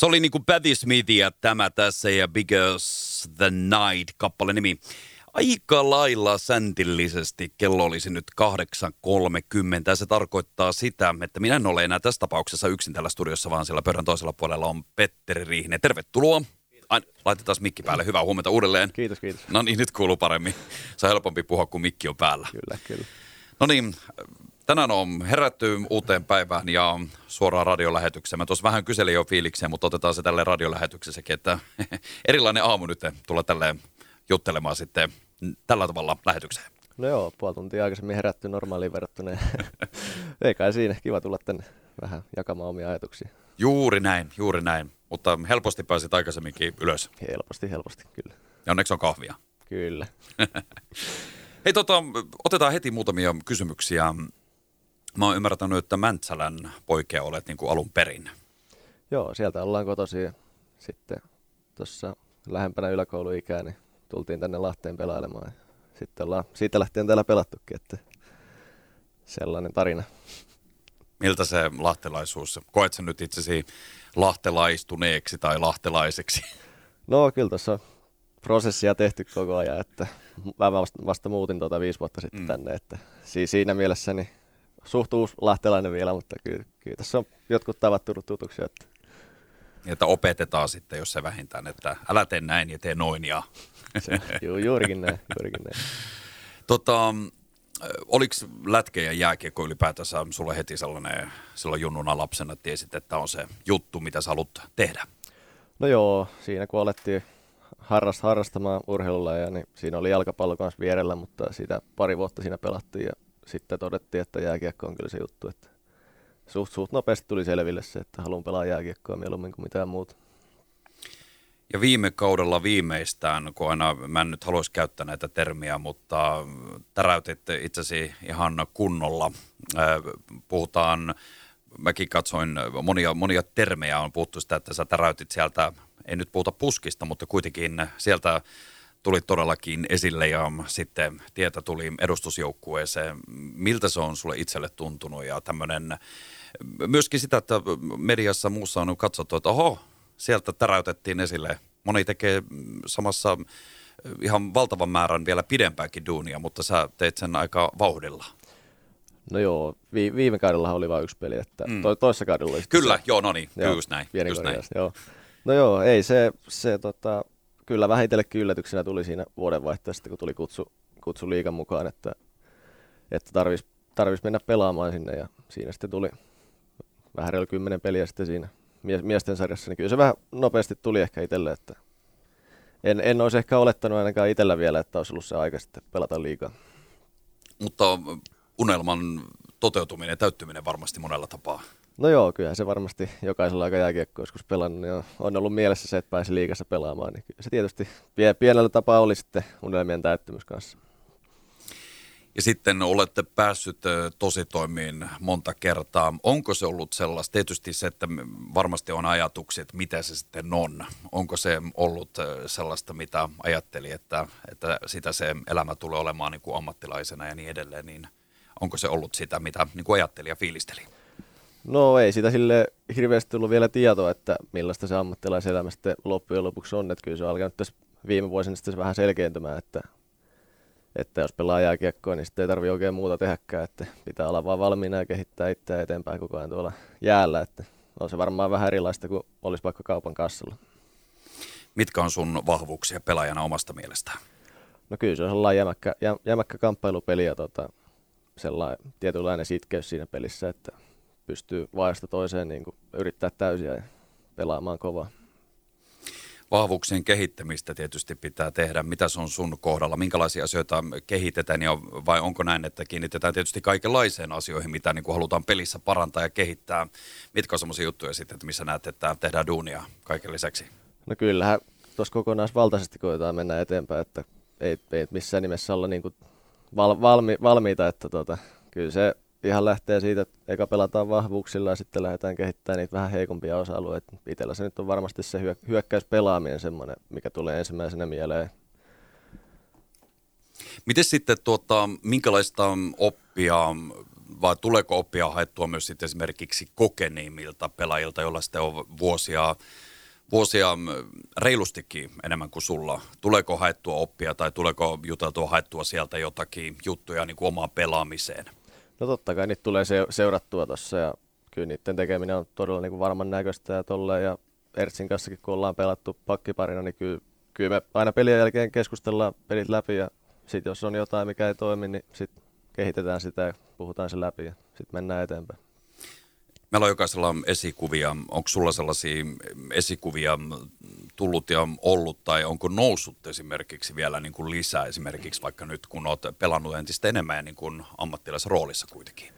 Se oli niinku Patti Smithia tämä tässä ja Because the Night kappale nimi. Aika lailla säntillisesti kello olisi nyt 8.30. Se tarkoittaa sitä, että minä en ole enää tässä tapauksessa yksin tällä studiossa, vaan siellä pöydän toisella puolella on Petteri Riihinen. Tervetuloa. Ai, laitetaan mikki päälle. Hyvää huomenta uudelleen. Kiitos, kiitos. No niin, nyt kuuluu paremmin. Se on helpompi puhua, kun mikki on päällä. Kyllä, kyllä. No niin, tänään on herätty uuteen päivään ja suoraan radiolähetykseen. Mä tuossa vähän kyselin jo fiilikseen, mutta otetaan se tälle radiolähetyksessäkin, että erilainen aamu nyt tulla tälleen juttelemaan sitten tällä tavalla lähetykseen. No joo, puoli tuntia aikaisemmin herätty normaaliin verrattuna. Ei kai siinä, kiva tulla tänne vähän jakamaan omia ajatuksia. Juuri näin, juuri näin. Mutta helposti pääsit aikaisemminkin ylös. Helposti, helposti, kyllä. Ja onneksi on kahvia. Kyllä. Hei tota, otetaan heti muutamia kysymyksiä. Mä oon ymmärtänyt, että Mäntsälän poikia olet niin kuin alun perin. Joo, sieltä ollaan kotoisin. Sitten tuossa lähempänä yläkouluikää, niin tultiin tänne Lahteen pelailemaan. Sitten ollaan siitä lähtien täällä pelattukin, että sellainen tarina. Miltä se lahtelaisuus, koet sä nyt itsesi lahtelaistuneeksi tai lahtelaiseksi? No kyllä tuossa prosessia tehty koko ajan, että mä vasta, vasta muutin tuota viisi vuotta sitten mm. tänne, että siinä mielessä niin suht uusi lahtelainen vielä, mutta kyllä, kyllä tässä on jotkut tavat tullut tutuksi. Että... että opetetaan sitten, jos se vähintään, että älä tee näin ja tee noin. Ja... Se, ju, juurikin näin, juurikin näin. Tota, oliko lätke ja jääkiekko ylipäätänsä sulle heti sellainen silloin junnuna lapsena, että tiesit, että on se juttu, mitä sä haluat tehdä? No joo, siinä kun alettiin harrast, harrastamaan urheilulla, ja niin siinä oli jalkapallo kanssa vierellä, mutta siitä pari vuotta siinä pelattiin ja sitten todettiin, että jääkiekko on kyllä se juttu, että suht, suht nopeasti tuli selville se, että haluan pelaa jääkiekkoa mieluummin kuin mitään muuta. Ja viime kaudella viimeistään, kun aina mä en nyt haluaisi käyttää näitä termiä, mutta täräytit itsesi ihan kunnolla. Puhutaan, mäkin katsoin, monia, monia termejä on puhuttu sitä, että sä täräytit sieltä, ei nyt puhuta puskista, mutta kuitenkin sieltä tuli todellakin esille ja sitten tietä tuli edustusjoukkueeseen. Miltä se on sulle itselle tuntunut ja tämmöinen, myöskin sitä, että mediassa muussa on katsottu, että oho, sieltä täräytettiin esille. Moni tekee samassa ihan valtavan määrän vielä pidempääkin duunia, mutta sä teit sen aika vauhdilla. No joo, vi- viime kaudella oli vain yksi peli, että mm. to- toisessa kaudella oli Kyllä, se, joo, no niin, just näin. Just näin. Joo. No joo, ei se, se tota, kyllä vähän itsellekin yllätyksenä tuli siinä vuodenvaihteessa, kun tuli kutsu, kutsu liikan mukaan, että, että tarvisi tarvis mennä pelaamaan sinne ja siinä sitten tuli vähän reilu kymmenen peliä sitten siinä miesten sarjassa, niin kyllä se vähän nopeasti tuli ehkä itselle, että en, en olisi ehkä olettanut ainakaan itsellä vielä, että olisi ollut se aika sitten pelata liikaa. Mutta unelman toteutuminen ja täyttyminen varmasti monella tapaa. No joo, kyllä se varmasti jokaisella aika jääkiekko joskus pelannut, niin on ollut mielessä se, että pääsi liikassa pelaamaan, niin se tietysti pienellä tapaa oli sitten unelmien täyttymys kanssa. Ja sitten olette päässyt tositoimiin monta kertaa. Onko se ollut sellaista, tietysti se, että varmasti on ajatuksia, että mitä se sitten on. Onko se ollut sellaista, mitä ajatteli, että, että sitä se elämä tulee olemaan niin kuin ammattilaisena ja niin edelleen, niin onko se ollut sitä, mitä niin kuin ajatteli ja fiilisteli? No ei sitä sille hirveästi tullut vielä tietoa, että millaista se ammattilaiselämä sitten loppujen lopuksi on. Että kyllä se on alkanut tässä viime vuosina sitten vähän selkeyntymään, että, että jos pelaa jääkiekkoa, niin sitten ei tarvitse oikein muuta tehdäkään, että pitää olla vaan valmiina ja kehittää itseä eteenpäin koko ajan tuolla jäällä, että on se varmaan vähän erilaista kuin olisi vaikka kaupan kassalla. Mitkä on sun vahvuuksia pelaajana omasta mielestään? No kyllä se on sellainen jämäkkä, jämäkkä kamppailupeli ja tota, sellainen tietynlainen sitkeys siinä pelissä, että pystyy vaiheesta toiseen niin kuin yrittää täysiä ja pelaamaan kovaa. Vahvuuksien kehittämistä tietysti pitää tehdä. Mitä se on sun kohdalla? Minkälaisia asioita kehitetään ja vai onko näin, että kiinnitetään tietysti kaikenlaiseen asioihin, mitä niin kuin halutaan pelissä parantaa ja kehittää? Mitkä on sellaisia juttuja sitten, että missä näet, että tehdään duunia kaiken lisäksi? No kyllähän tuossa kokonaisvaltaisesti koetaan mennä eteenpäin, että ei, ei missään nimessä olla niin kuin val, valmi, valmiita, että tota, kyllä se ihan lähtee siitä, että eka pelataan vahvuuksilla ja sitten lähdetään kehittämään niitä vähän heikompia osa-alueita. Itellä se nyt on varmasti se hyök- hyökkäyspelaaminen semmoinen, mikä tulee ensimmäisenä mieleen. Miten sitten, tuota, minkälaista oppia vai tuleeko oppia haettua myös sitten esimerkiksi kokeneemmilta pelaajilta, joilla sitten on vuosia vuosia mm, reilustikin enemmän kuin sulla. Tuleeko haettua oppia tai tuleeko juteltua haettua sieltä jotakin juttuja niin kuin omaan pelaamiseen? No totta kai niitä tulee seurattua tuossa ja kyllä niiden tekeminen on todella niin kuin varman näköistä ja tolleen. Ja Ertsin kanssakin, kun ollaan pelattu pakkiparina, niin kyllä, kyllä me aina pelien jälkeen keskustellaan pelit läpi ja sitten jos on jotain, mikä ei toimi, niin sitten kehitetään sitä ja puhutaan se läpi ja sitten mennään eteenpäin. Meillä on jokaisella esikuvia. Onko sulla sellaisia esikuvia tullut ja ollut tai onko noussut esimerkiksi vielä niin kuin lisää esimerkiksi vaikka nyt kun olet pelannut entistä enemmän ja niin kuin ammattilaisroolissa kuitenkin?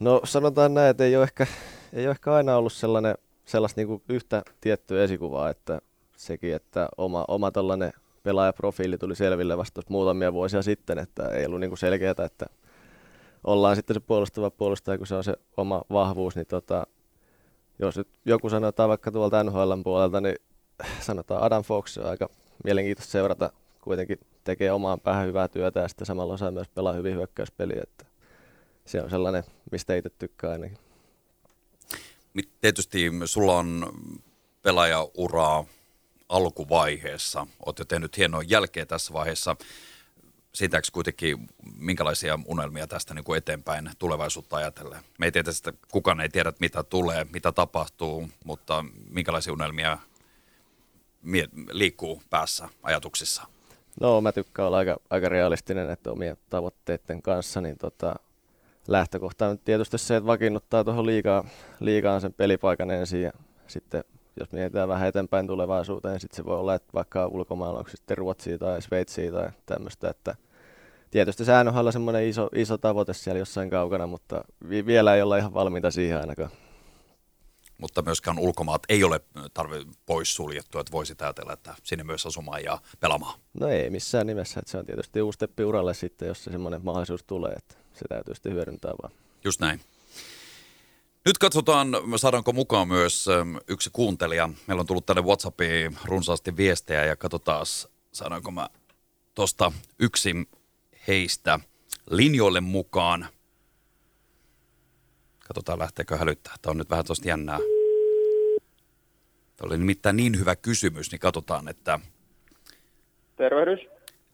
No sanotaan näin, että ei ole ehkä, ei ole ehkä aina ollut sellainen, sellaista niin kuin yhtä tiettyä esikuvaa, että sekin, että oma, oma tällainen pelaajaprofiili tuli selville vasta muutamia vuosia sitten, että ei ollut niin kuin selkeää, että ollaan sitten se puolustava puolustaja, kun se on se oma vahvuus, niin tota, jos nyt joku sanotaan vaikka tuolta NHL puolelta, niin sanotaan Adam Fox on aika mielenkiintoista seurata, kuitenkin tekee omaan päähän hyvää työtä ja sitten samalla osaa myös pelaa hyvin hyökkäyspeliä, että se on sellainen, mistä itse tykkää ainakin. Tietysti sulla on pelaajauraa alkuvaiheessa. Olet jo tehnyt hienoa jälkeä tässä vaiheessa. Siitäks kuitenkin, minkälaisia unelmia tästä niin kuin eteenpäin tulevaisuutta ajatellen? Me ei tietysti, kukaan ei tiedä, mitä tulee, mitä tapahtuu, mutta minkälaisia unelmia liikkuu päässä ajatuksissa? No mä tykkään olla aika, aika realistinen, että omien tavoitteiden kanssa, niin tota, lähtökohta on tietysti se, että vakiinnuttaa tuohon liikaa, liikaan sen pelipaikan ensin ja sitten jos mietitään vähän eteenpäin tulevaisuuteen, sitten se voi olla, että vaikka ulkomailla onko sitten Ruotsia tai Sveitsiä tai tämmöistä, että tietysti se on semmoinen iso, iso tavoite siellä jossain kaukana, mutta vi- vielä ei olla ihan valmiita siihen ainakaan. Mutta myöskään ulkomaat ei ole tarve pois suljettu, että voisi ajatella, että sinne myös asumaan ja pelaamaan. No ei missään nimessä, että se on tietysti uusi steppi uralle sitten, jos se semmoinen mahdollisuus tulee, että se täytyy sitten hyödyntää vaan. Just näin. Nyt katsotaan, saadaanko mukaan myös ähm, yksi kuuntelija. Meillä on tullut tänne WhatsAppiin runsaasti viestejä ja katsotaan, saadaanko mä tuosta yksi heistä linjoille mukaan. Katsotaan, lähteekö hälyttää. Tämä on nyt vähän tuosta jännää. Tämä oli nimittäin niin hyvä kysymys, niin katsotaan, että... Tervehdys.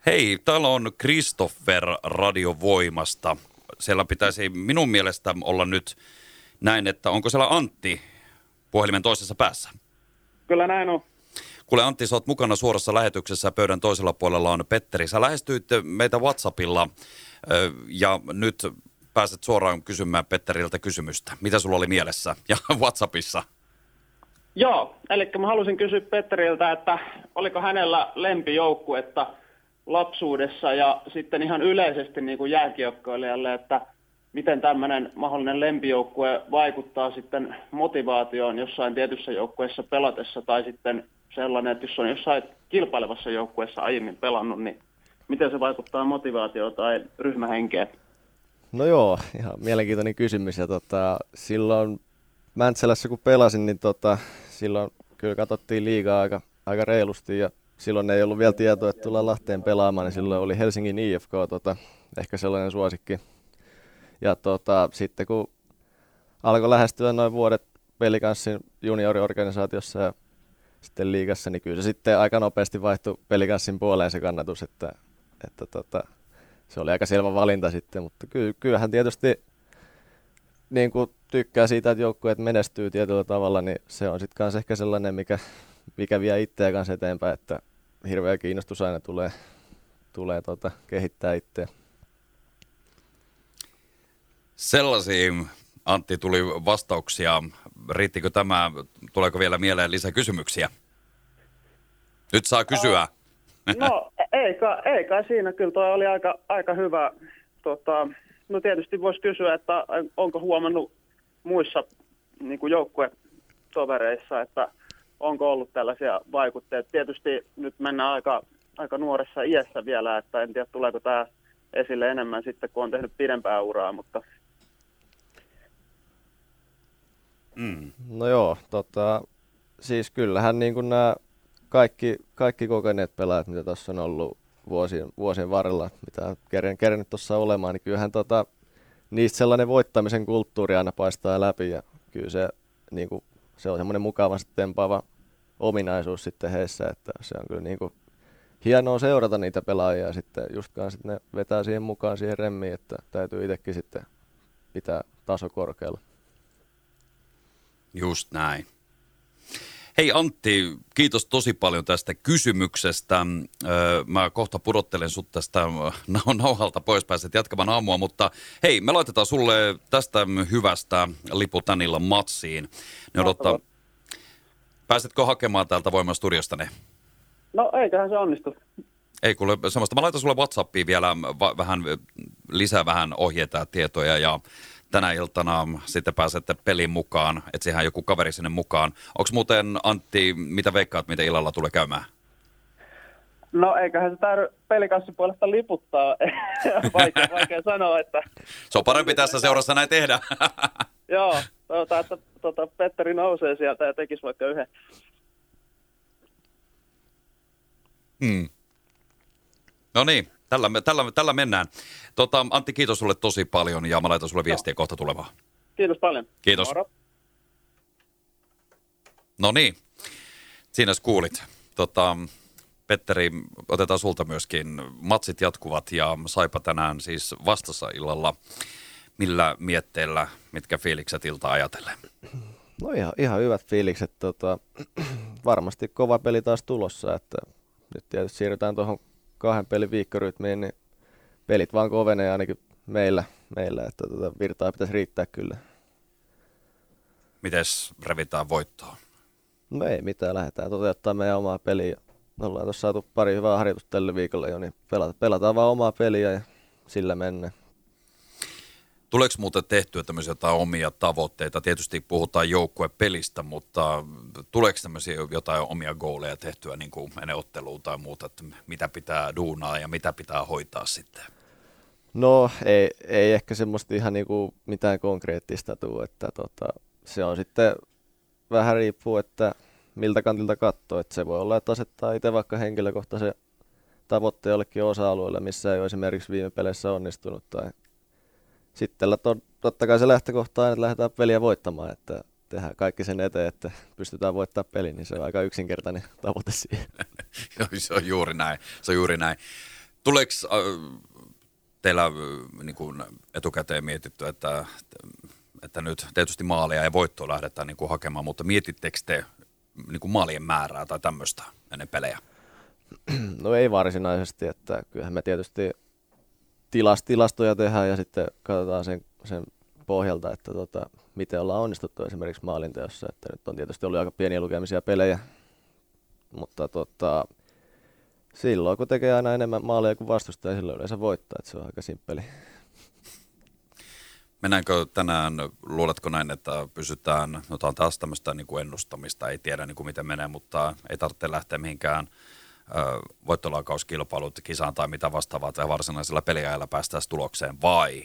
Hei, täällä on Christopher Radiovoimasta. Siellä pitäisi minun mielestä olla nyt näin, että onko siellä Antti puhelimen toisessa päässä? Kyllä näin on. Kuule Antti, sä oot mukana suorassa lähetyksessä. Pöydän toisella puolella on Petteri. Sä lähestyit meitä WhatsAppilla ja nyt pääset suoraan kysymään Petteriltä kysymystä. Mitä sulla oli mielessä ja WhatsAppissa? Joo, eli mä halusin kysyä Petteriltä, että oliko hänellä lempijoukkuetta lapsuudessa ja sitten ihan yleisesti niin kuin jääkiekkoilijalle, että – miten tämmöinen mahdollinen lempijoukkue vaikuttaa sitten motivaatioon jossain tietyssä joukkueessa pelatessa tai sitten sellainen, että jos on jossain kilpailevassa joukkueessa aiemmin pelannut, niin miten se vaikuttaa motivaatioon tai ryhmähenkeen? No joo, ihan mielenkiintoinen kysymys. Ja tota, silloin Mäntsälässä kun pelasin, niin tota, silloin kyllä katsottiin liigaa aika, aika reilusti ja silloin ei ollut vielä tietoa, että tullaan Lahteen pelaamaan, niin silloin oli Helsingin IFK tota, ehkä sellainen suosikki ja tota, sitten kun alkoi lähestyä noin vuodet pelikanssin junioriorganisaatiossa ja sitten liigassa, niin kyllä se sitten aika nopeasti vaihtui pelikanssin puoleen se kannatus, että, että tota, se oli aika selvä valinta sitten, mutta ky- kyllähän tietysti niin kuin tykkää siitä, että joukkueet menestyy tietyllä tavalla, niin se on sitten kanssa ehkä sellainen, mikä, mikä vie itseä kanssa eteenpäin, että hirveä kiinnostus aina tulee, tulee tota, kehittää itseä. Sellaisiin Antti tuli vastauksia. Riittikö tämä? Tuleeko vielä mieleen lisää kysymyksiä? Nyt saa kysyä. No ei kai, ei kai siinä. Kyllä tuo oli aika, aika hyvä. Tota, no tietysti voisi kysyä, että onko huomannut muissa niin kuin joukkuetovereissa, että onko ollut tällaisia vaikutteita. Tietysti nyt mennään aika, aika nuoressa iässä vielä, että en tiedä tuleeko tämä esille enemmän sitten, kun on tehnyt pidempää uraa, mutta Mm. No joo, tota, siis kyllähän niin kuin nämä kaikki, kaikki kokeneet pelaajat, mitä tuossa on ollut vuosien, vuosien varrella, mitä on kerännyt tuossa olemaan, niin kyllähän tota, niistä sellainen voittamisen kulttuuri aina paistaa läpi ja kyllä se, niin kuin, se on semmoinen mukava tempaava, ominaisuus sitten heissä, että se on kyllä niin kuin hienoa seurata niitä pelaajia sitten just kanssa, että ne vetää siihen mukaan siihen remmiin, että täytyy itsekin sitten pitää taso korkealla. Just näin. Hei Antti, kiitos tosi paljon tästä kysymyksestä. Mä kohta pudottelen sut tästä nauhalta pois, pääset jatkamaan aamua, mutta hei, me laitetaan sulle tästä hyvästä liputänillä matsiin. Ne odottaa. Pääsetkö hakemaan täältä Voiman studiosta ne? No eiköhän se onnistu. Ei kuule semmoista. Mä laitan sulle Whatsappiin vielä vähän lisää vähän ohjeita ja tietoja ja tänä iltana sitten pääsette pelin mukaan, etsihän joku kaveri sinne mukaan. Onko muuten Antti, mitä veikkaat, mitä illalla tulee käymään? No eiköhän se tarvitse pelikassin puolesta liputtaa. vaikea, vaikea sanoa, että... Se on parempi tässä seurassa näin tehdä. Joo, toivotaan, että tota, Petteri nousee sieltä ja tekisi vaikka yhden. Hmm. No niin, tällä, tällä, tällä mennään. Tota, Antti, kiitos sulle tosi paljon ja mä laitan sulle viestiä no. kohta tulevaa. Kiitos paljon. Kiitos. Moro. No niin, siinä kuulit. Tota, Petteri, otetaan sulta myöskin. Matsit jatkuvat ja Saipa tänään siis vastassa illalla. Millä mietteellä, mitkä fiilikset ilta ajatellen? No ihan, ihan hyvät fiilikset. Tota, varmasti kova peli taas tulossa, että nyt tietysti siirrytään tuohon kahden pelin viikkorytmiin, niin pelit vaan kovenee ainakin meillä, meillä että tuota virtaa pitäisi riittää kyllä. Mites revitään voittoa? No ei mitään, lähdetään toteuttaa meidän omaa peliä. Ollaan tuossa saatu pari hyvää harjoitusta tälle viikolle jo, niin pelata, pelataan vaan omaa peliä ja sillä mennään. Tuleeko muuten tehtyä tämmöisiä jotain omia tavoitteita? Tietysti puhutaan joukkuepelistä, mutta tuleeko tämmöisiä jotain omia gooleja tehtyä niin kuin ennen otteluun tai muuta, että mitä pitää duunaa ja mitä pitää hoitaa sitten? No ei, ei ehkä semmoista ihan niin kuin mitään konkreettista tule, että tota, se on sitten vähän riippuu, että miltä kantilta katsoo, että se voi olla, että asettaa itse vaikka henkilökohtaisen tavoitteen jollekin osa-alueelle, missä ei ole esimerkiksi viime peleissä onnistunut tai sitten totta kai se lähtökohta on, että lähdetään peliä voittamaan, että tehdään kaikki sen eteen, että pystytään voittamaan peli, niin se on aika yksinkertainen tavoite siihen. se on juuri näin, se on juuri näin. Tuleeko äh, teillä niin kuin etukäteen mietitty, että, että nyt tietysti maalia ja voittoa lähdetään niin kuin hakemaan, mutta mietittekö te niin kuin maalien määrää tai tämmöistä ennen pelejä? No ei varsinaisesti, että kyllähän me tietysti tilas, tilastoja tehdään ja sitten katsotaan sen, sen pohjalta, että tota, miten ollaan onnistuttu esimerkiksi maalinteossa. Että nyt on tietysti ollut aika pieniä lukemisia pelejä, mutta tota, silloin kun tekee aina enemmän maaleja kuin vastustaja, silloin yleensä voittaa, että se on aika simppeli. Mennäänkö tänään, luuletko näin, että pysytään, no tämä on taas tämmöistä niin kuin ennustamista, ei tiedä niin kuin miten menee, mutta ei tarvitse lähteä mihinkään voittolaukauskilpailut, kisaan tai mitä vastaavaa, tai varsinaisella peliajalla päästään tulokseen, vai?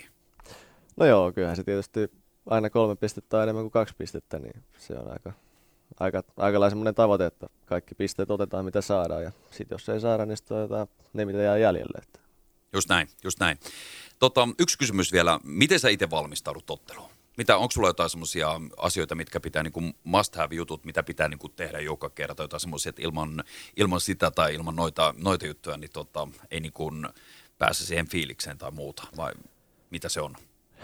No joo, kyllähän se tietysti aina kolme pistettä on enemmän kuin kaksi pistettä, niin se on aika, aika, aika semmoinen tavoite, että kaikki pisteet otetaan mitä saadaan, ja sitten jos ei saada, niin sitten otetaan ne, mitä jää jäljelle. Että. Just näin, just näin. Tota, yksi kysymys vielä, miten sä itse valmistaudut otteluun? Mitä, onko sulla jotain semmoisia asioita, mitkä pitää niin must have jutut, mitä pitää niin kuin tehdä joka kerta, jotain semmoisia, että ilman, ilman sitä tai ilman noita, noita juttuja, niin tota, ei niin kuin pääse siihen fiilikseen tai muuta, vai mitä se on?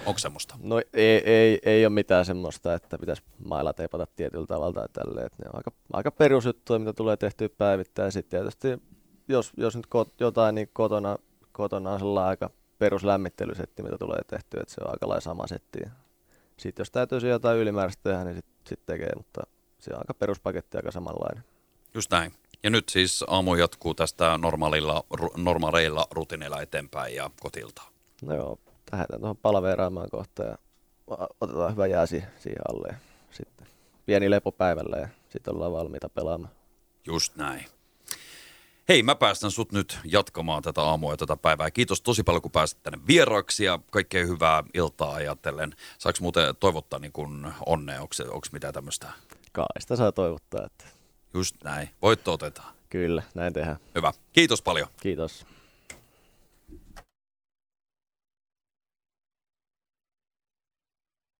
Onko semmoista? No ei, ei, ei ole mitään semmoista, että pitäisi mailla teipata tietyllä tavalla tai tälleen. Että ne on aika, aika perusjuttuja, mitä tulee tehtyä päivittäin. Sitten tietysti, jos, jos nyt kot, jotain, niin kotona, kotona on sellainen aika peruslämmittelysetti, mitä tulee tehtyä, että se on aika lailla sama setti. Sitten jos täytyisi jotain ylimääräistä tehdä, niin sitten sit tekee, mutta se on aika peruspaketti aika samanlainen. Just näin. Ja nyt siis aamu jatkuu tästä normaalilla, normaaleilla rutiineilla eteenpäin ja kotilta. No joo, lähdetään tuohon palaveeraamaan kohta ja otetaan hyvä jääsi siihen alle. Ja sitten pieni lepo päivällä ja sitten ollaan valmiita pelaamaan. Just näin. Hei, mä päästän sut nyt jatkamaan tätä aamua ja tätä päivää. Kiitos tosi paljon, kun pääsit tänne vieraaksi ja kaikkea hyvää iltaa ajatellen. Saanko muuten toivottaa niin kun onnea? Onko mitään tämmöistä? Kaista saa toivottaa. Että... Just näin. Voitto otetaan. Kyllä, näin tehdään. Hyvä. Kiitos paljon. Kiitos.